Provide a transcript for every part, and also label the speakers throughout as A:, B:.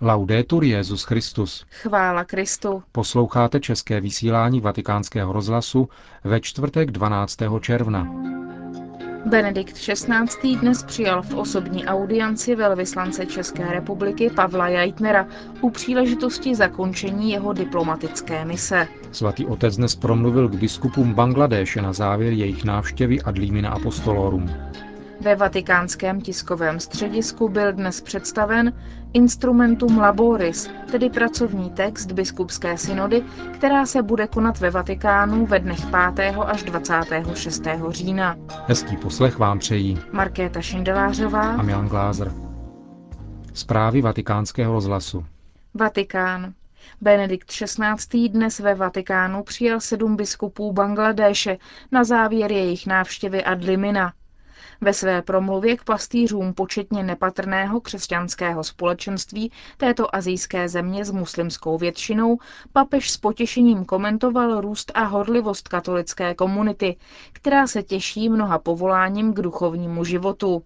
A: Laudetur Jezus Christus.
B: Chvála Kristu.
A: Posloucháte české vysílání Vatikánského rozhlasu ve čtvrtek 12. června.
B: Benedikt XVI. dnes přijal v osobní audienci velvyslance České republiky Pavla Jajtnera u příležitosti zakončení jeho diplomatické mise.
A: Svatý otec dnes promluvil k biskupům Bangladéše na závěr jejich návštěvy ad limina apostolorum.
B: Ve vatikánském tiskovém středisku byl dnes představen Instrumentum Laboris, tedy pracovní text biskupské synody, která se bude konat ve Vatikánu ve dnech 5. až 26. října.
A: Hezký poslech vám přejí
B: Markéta Šindelářová
A: a Milan Glázer. Zprávy vatikánského rozhlasu.
B: Vatikán. Benedikt XVI. dnes ve Vatikánu přijal sedm biskupů Bangladéše na závěr jejich návštěvy ad limina. Ve své promluvě k pastýřům početně nepatrného křesťanského společenství této azijské země s muslimskou většinou papež s potěšením komentoval růst a horlivost katolické komunity, která se těší mnoha povoláním k duchovnímu životu.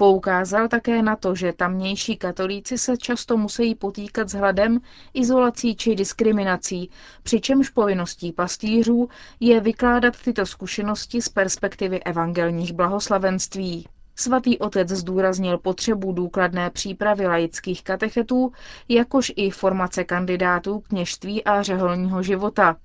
B: Poukázal také na to, že tamnější katolíci se často musí potýkat s hladem, izolací či diskriminací, přičemž povinností pastýřů je vykládat tyto zkušenosti z perspektivy evangelních blahoslavenství. Svatý otec zdůraznil potřebu důkladné přípravy laických katechetů, jakož i formace kandidátů kněžství a řeholního života.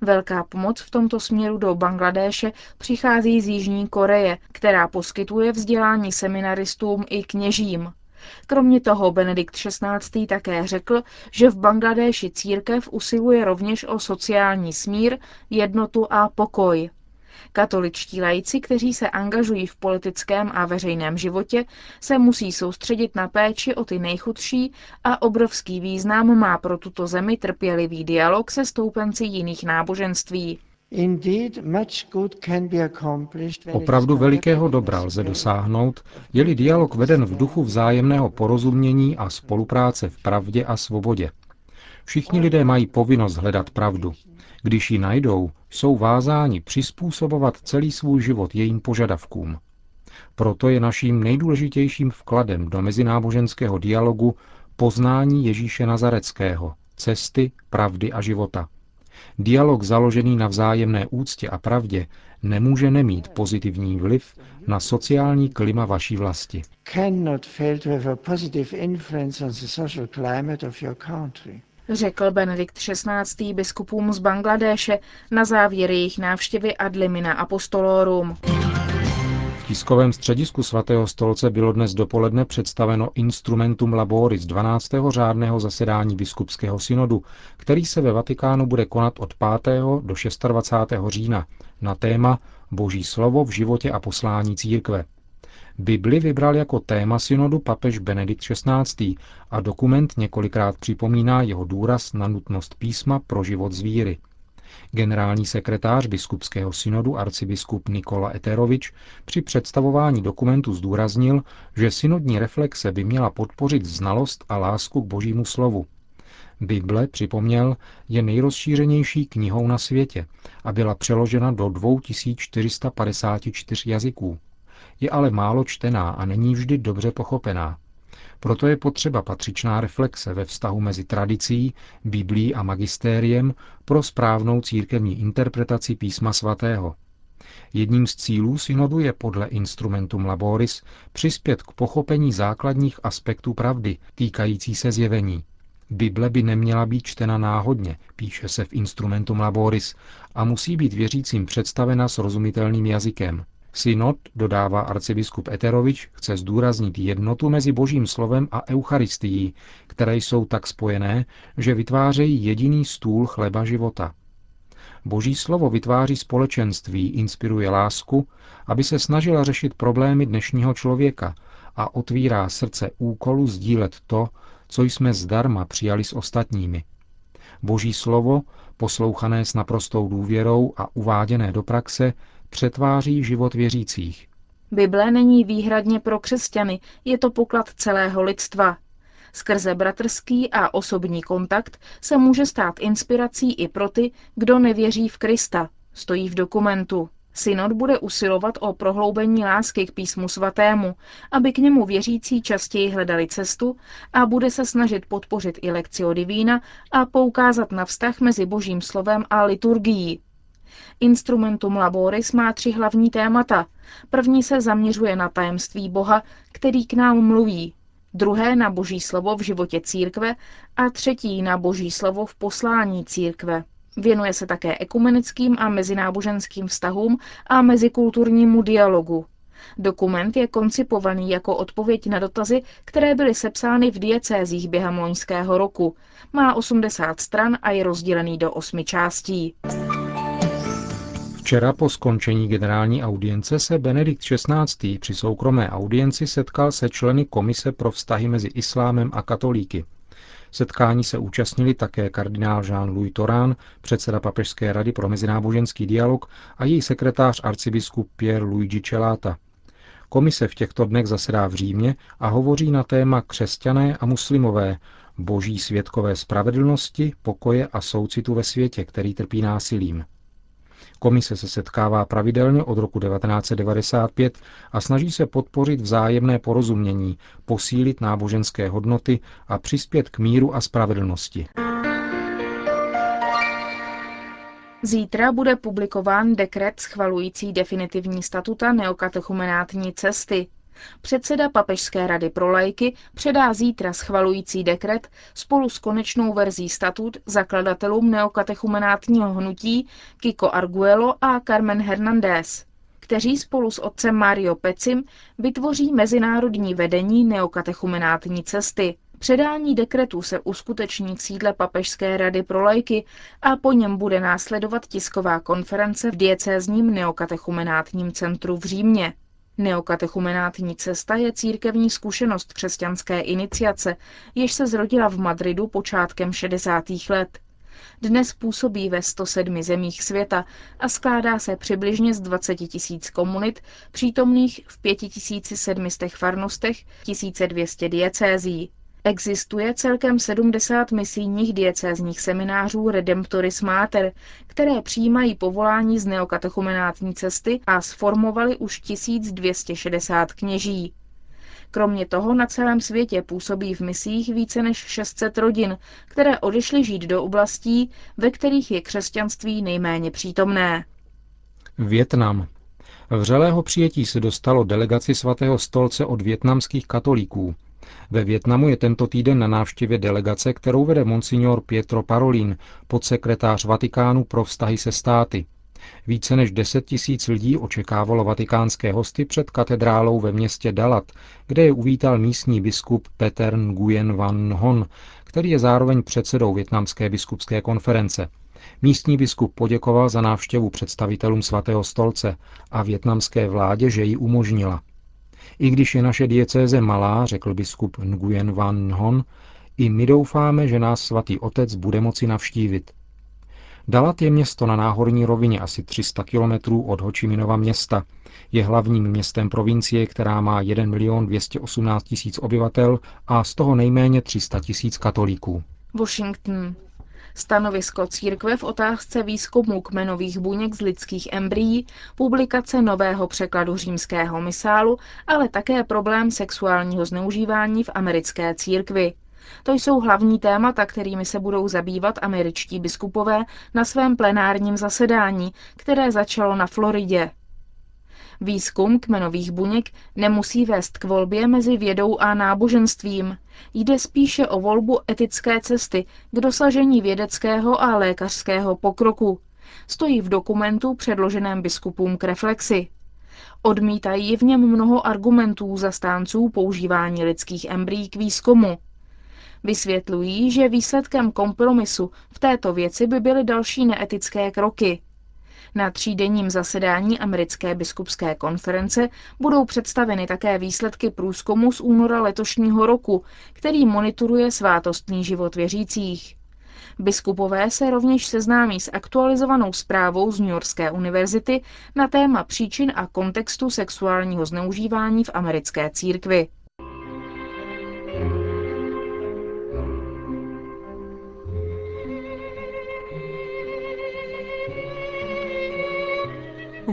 B: Velká pomoc v tomto směru do Bangladéše přichází z Jižní Koreje, která poskytuje vzdělání seminaristům i kněžím. Kromě toho Benedikt XVI. také řekl, že v Bangladéši církev usiluje rovněž o sociální smír, jednotu a pokoj. Katoličtí lajci, kteří se angažují v politickém a veřejném životě, se musí soustředit na péči o ty nejchudší a obrovský význam má pro tuto zemi trpělivý dialog se stoupenci jiných náboženství.
A: Opravdu velikého dobra lze dosáhnout, je-li dialog veden v duchu vzájemného porozumění a spolupráce v pravdě a svobodě. Všichni lidé mají povinnost hledat pravdu. Když ji najdou, jsou vázáni přizpůsobovat celý svůj život jejím požadavkům. Proto je naším nejdůležitějším vkladem do mezináboženského dialogu poznání Ježíše Nazareckého, cesty, pravdy a života. Dialog založený na vzájemné úctě a pravdě nemůže nemít pozitivní vliv na sociální klima vaší vlasti.
B: Řekl Benedikt XVI. biskupům z Bangladéše na závěr jejich návštěvy ad limina apostolorum.
A: V tiskovém středisku svatého stolce bylo dnes dopoledne představeno Instrumentum Laboris 12. řádného zasedání biskupského synodu, který se ve Vatikánu bude konat od 5. do 26. října na téma Boží slovo v životě a poslání církve. Bibli vybral jako téma synodu papež Benedikt XVI. a dokument několikrát připomíná jeho důraz na nutnost písma pro život z víry. Generální sekretář biskupského synodu arcibiskup Nikola Eterovič při představování dokumentu zdůraznil, že synodní reflexe by měla podpořit znalost a lásku k božímu slovu. Bible, připomněl, je nejrozšířenější knihou na světě a byla přeložena do 2454 jazyků. Je ale málo čtená a není vždy dobře pochopená. Proto je potřeba patřičná reflexe ve vztahu mezi tradicí, biblí a magistériem pro správnou církevní interpretaci písma svatého. Jedním z cílů synodu je podle Instrumentum Laboris přispět k pochopení základních aspektů pravdy týkající se zjevení. Bible by neměla být čtena náhodně, píše se v Instrumentum Laboris, a musí být věřícím představena srozumitelným jazykem. Synod, dodává arcibiskup Eterovič, chce zdůraznit jednotu mezi božím slovem a eucharistií, které jsou tak spojené, že vytvářejí jediný stůl chleba života. Boží slovo vytváří společenství, inspiruje lásku, aby se snažila řešit problémy dnešního člověka a otvírá srdce úkolu sdílet to, co jsme zdarma přijali s ostatními. Boží slovo, poslouchané s naprostou důvěrou a uváděné do praxe, přetváří život věřících.
B: Bible není výhradně pro křesťany, je to poklad celého lidstva. Skrze bratrský a osobní kontakt se může stát inspirací i pro ty, kdo nevěří v Krista, stojí v dokumentu. Synod bude usilovat o prohloubení lásky k písmu svatému, aby k němu věřící častěji hledali cestu a bude se snažit podpořit i lekcio divína a poukázat na vztah mezi božím slovem a liturgií. Instrumentum Laboris má tři hlavní témata. První se zaměřuje na tajemství Boha, který k nám mluví, druhé na boží slovo v životě církve a třetí na boží slovo v poslání církve. Věnuje se také ekumenickým a mezináboženským vztahům a mezikulturnímu dialogu. Dokument je koncipovaný jako odpověď na dotazy, které byly sepsány v diecézích během loňského roku. Má 80 stran a je rozdělený do osmi částí.
A: Včera po skončení generální audience se Benedikt XVI. při soukromé audienci setkal se členy Komise pro vztahy mezi islámem a katolíky. Setkání se účastnili také kardinál Jean-Louis Torán, předseda Papežské rady pro mezináboženský dialog a její sekretář arcibiskup Pierre Luigi Celata. Komise v těchto dnech zasedá v Římě a hovoří na téma křesťané a muslimové, boží světkové spravedlnosti, pokoje a soucitu ve světě, který trpí násilím. Komise se setkává pravidelně od roku 1995 a snaží se podpořit vzájemné porozumění, posílit náboženské hodnoty a přispět k míru a spravedlnosti.
B: Zítra bude publikován dekret schvalující definitivní statuta neokatechumenátní cesty. Předseda Papežské rady pro lajky předá zítra schvalující dekret spolu s konečnou verzí statut zakladatelům neokatechumenátního hnutí Kiko Arguello a Carmen Hernández, kteří spolu s otcem Mario Pecim vytvoří mezinárodní vedení neokatechumenátní cesty. Předání dekretu se uskuteční v sídle Papežské rady pro lajky a po něm bude následovat tisková konference v diecézním neokatechumenátním centru v Římě. Neokatechumenátní cesta je církevní zkušenost křesťanské iniciace, jež se zrodila v Madridu počátkem 60. let. Dnes působí ve 107 zemích světa a skládá se přibližně z 20 tisíc komunit, přítomných v 5700 farnostech, 1200 diecézí. Existuje celkem 70 misijních diecézních seminářů Redemptoris Mater, které přijímají povolání z neokatechumenátní cesty a sformovali už 1260 kněží. Kromě toho na celém světě působí v misích více než 600 rodin, které odešly žít do oblastí, ve kterých je křesťanství nejméně přítomné.
A: Větnam. Vřelého přijetí se dostalo delegaci svatého stolce od větnamských katolíků – ve Větnamu je tento týden na návštěvě delegace, kterou vede monsignor Pietro Parolin, podsekretář Vatikánu pro vztahy se státy. Více než 10 tisíc lidí očekávalo vatikánské hosty před katedrálou ve městě Dalat, kde je uvítal místní biskup Peter Nguyen Van Hon, který je zároveň předsedou Větnamské biskupské konference. Místní biskup poděkoval za návštěvu představitelům svatého stolce a větnamské vládě, že ji umožnila. I když je naše diecéze malá, řekl biskup Nguyen Van Hon, i my doufáme, že nás svatý otec bude moci navštívit. Dalat je město na náhorní rovině asi 300 kilometrů od Hočiminova města. Je hlavním městem provincie, která má 1 milion 218 tisíc obyvatel a z toho nejméně 300 tisíc katolíků.
B: Washington. Stanovisko církve v otázce výzkumu kmenových buněk z lidských embryí, publikace nového překladu římského misálu, ale také problém sexuálního zneužívání v americké církvi. To jsou hlavní témata, kterými se budou zabývat američtí biskupové na svém plenárním zasedání, které začalo na Floridě. Výzkum kmenových buněk nemusí vést k volbě mezi vědou a náboženstvím. Jde spíše o volbu etické cesty k dosažení vědeckého a lékařského pokroku. Stojí v dokumentu předloženém biskupům k reflexi. Odmítají v něm mnoho argumentů zastánců používání lidských embryí k výzkumu. Vysvětlují, že výsledkem kompromisu v této věci by byly další neetické kroky. Na třídenním zasedání americké biskupské konference budou představeny také výsledky průzkumu z února letošního roku, který monitoruje svátostný život věřících. Biskupové se rovněž seznámí s aktualizovanou zprávou z New Yorkské univerzity na téma příčin a kontextu sexuálního zneužívání v americké církvi.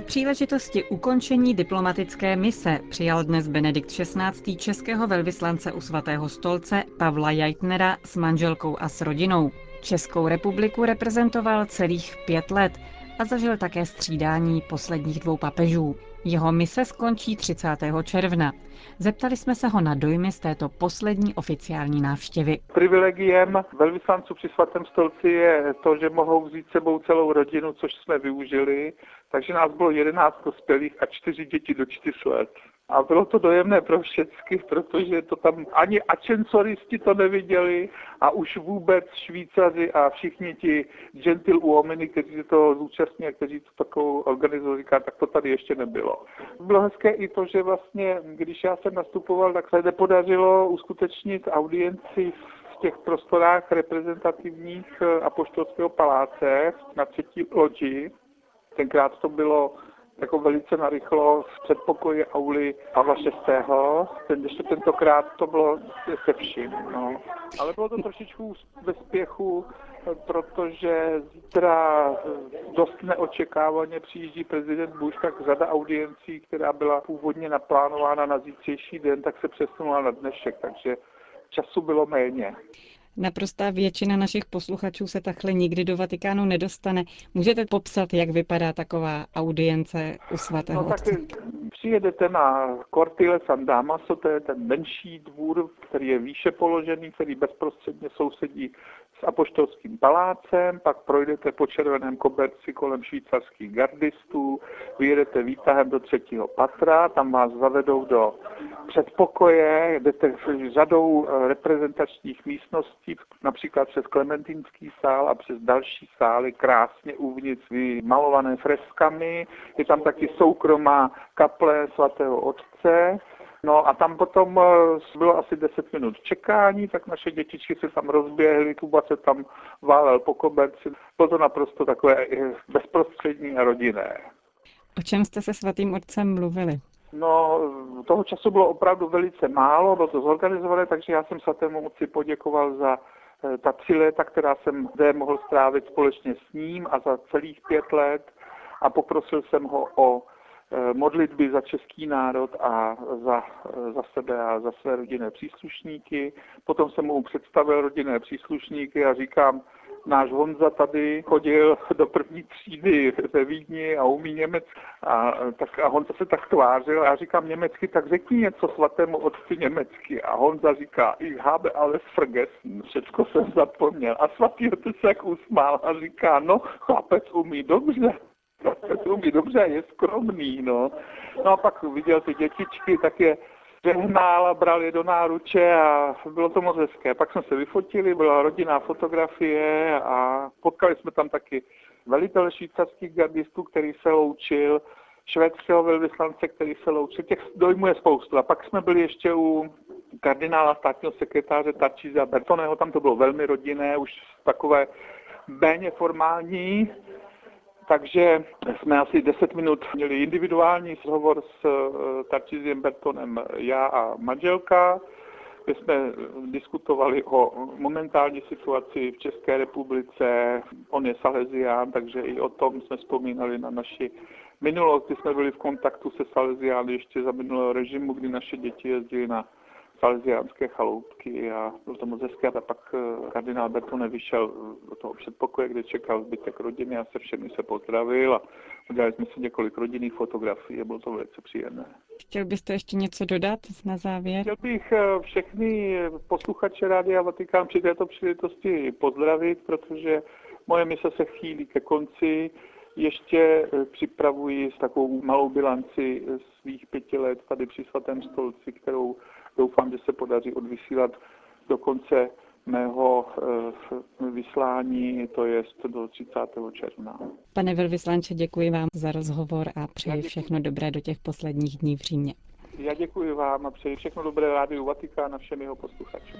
C: Příležitosti ukončení diplomatické mise přijal dnes Benedikt XVI. českého velvyslance u svatého stolce Pavla Jajtnera s manželkou a s rodinou. Českou republiku reprezentoval celých pět let a zažil také střídání posledních dvou papežů. Jeho mise skončí 30. června. Zeptali jsme se ho na dojmy z této poslední oficiální návštěvy.
D: Privilegiem velvyslanců při svatém stolci je to, že mohou vzít sebou celou rodinu, což jsme využili. Takže nás bylo 11 dospělých a čtyři děti do 4 let. A bylo to dojemné pro všechny, protože to tam ani ačencoristi to neviděli a už vůbec Švýcaři a všichni ti gentil uomeny, kteří to zúčastní a kteří to takovou organizují, říká, tak to tady ještě nebylo. Bylo hezké i to, že vlastně, když já jsem nastupoval, tak se nepodařilo uskutečnit audienci v těch prostorách reprezentativních apoštolského paláce na třetí loďi. Tenkrát to bylo jako velice narychlo z předpokoje auly Pavla VI. Ten, ještě tentokrát to bylo se vším. No. Ale bylo to trošičku ve spěchu, protože zítra dost neočekávaně přijíždí prezident Bush, tak řada audiencí, která byla původně naplánována na zítřejší den, tak se přesunula na dnešek, takže času bylo méně.
C: Naprostá většina našich posluchačů se takhle nikdy do Vatikánu nedostane. Můžete popsat, jak vypadá taková audience u svatého
D: no, tak přijedete na Cortile San Damaso, to je ten menší dvůr, který je výše položený, který bezprostředně sousedí s Apoštolským palácem, pak projdete po červeném koberci kolem švýcarských gardistů, vyjedete výtahem do třetího patra, tam vás zavedou do předpokoje, jdete řadou reprezentačních místností, například přes Klementinský sál a přes další sály, krásně uvnitř vymalované freskami. Je tam taky soukromá kaple svatého otce, No a tam potom eh, bylo asi 10 minut čekání, tak naše dětičky se tam rozběhly, Kuba se tam válel po koberci. Bylo to naprosto takové eh, bezprostřední a rodinné.
C: O čem jste se svatým otcem mluvili?
D: No, toho času bylo opravdu velice málo, bylo to zorganizované, takže já jsem svatému otci poděkoval za eh, ta tři léta, která jsem zde mohl strávit společně s ním a za celých pět let a poprosil jsem ho o Eh, modlitby za český národ a za, eh, za sebe a za své rodinné příslušníky. Potom jsem mu představil rodinné příslušníky a říkám, náš Honza tady chodil do první třídy ve Vídni a umí německy. A, tak, a Honza se tak tvářil a já říkám německy, tak řekni něco svatému otci německy. A Honza říká, ich habe alles vergessen, všecko jsem zapomněl. A svatý otec se jak usmál a říká, no chlapec umí dobře umí dobře, je skromný, no. No a pak viděl ty dětičky, tak je žehnal a bral je do náruče a bylo to moc hezké. Pak jsme se vyfotili, byla rodinná fotografie a potkali jsme tam taky velitele švýcarských gardistů, který se loučil, švédského velvyslance, který se loučil. Těch dojmů je spoustu. A pak jsme byli ještě u kardinála státního sekretáře Tarčíza Bertoného, tam to bylo velmi rodinné, už takové méně formální, takže jsme asi 10 minut měli individuální rozhovor s eh, Tarčiziem Bertonem já a manželka, kde jsme diskutovali o momentální situaci v České republice. On je Salesián, takže i o tom jsme vzpomínali na naši minulost, kdy jsme byli v kontaktu se Salesiány ještě za minulého režimu, kdy naše děti jezdili na salesiánské chaloupky a bylo to moc hezké. A pak eh, kardinál Bertone vyšel do toho předpokoje, kde čekal zbytek rodiny a se všemi se pozdravil a udělali jsme si několik rodinných fotografií a bylo to velice příjemné.
C: Chtěl byste ještě něco dodat na závěr?
D: Chtěl bych eh, všechny posluchače Rádia Vatikán při této příležitosti pozdravit, protože moje mise se chýlí ke konci. Ještě eh, připravuji s takovou malou bilanci svých pěti let tady při svatém stolci, kterou doufám, že se podaří odvysílat do konce mého eh, vyslání, to je do 30. června.
C: Pane velvyslanče, děkuji vám za rozhovor a přeji všechno dobré do těch posledních dní v Římě.
D: Já děkuji vám a přeji všechno dobré rádiu Vatikán a všem jeho posluchačům.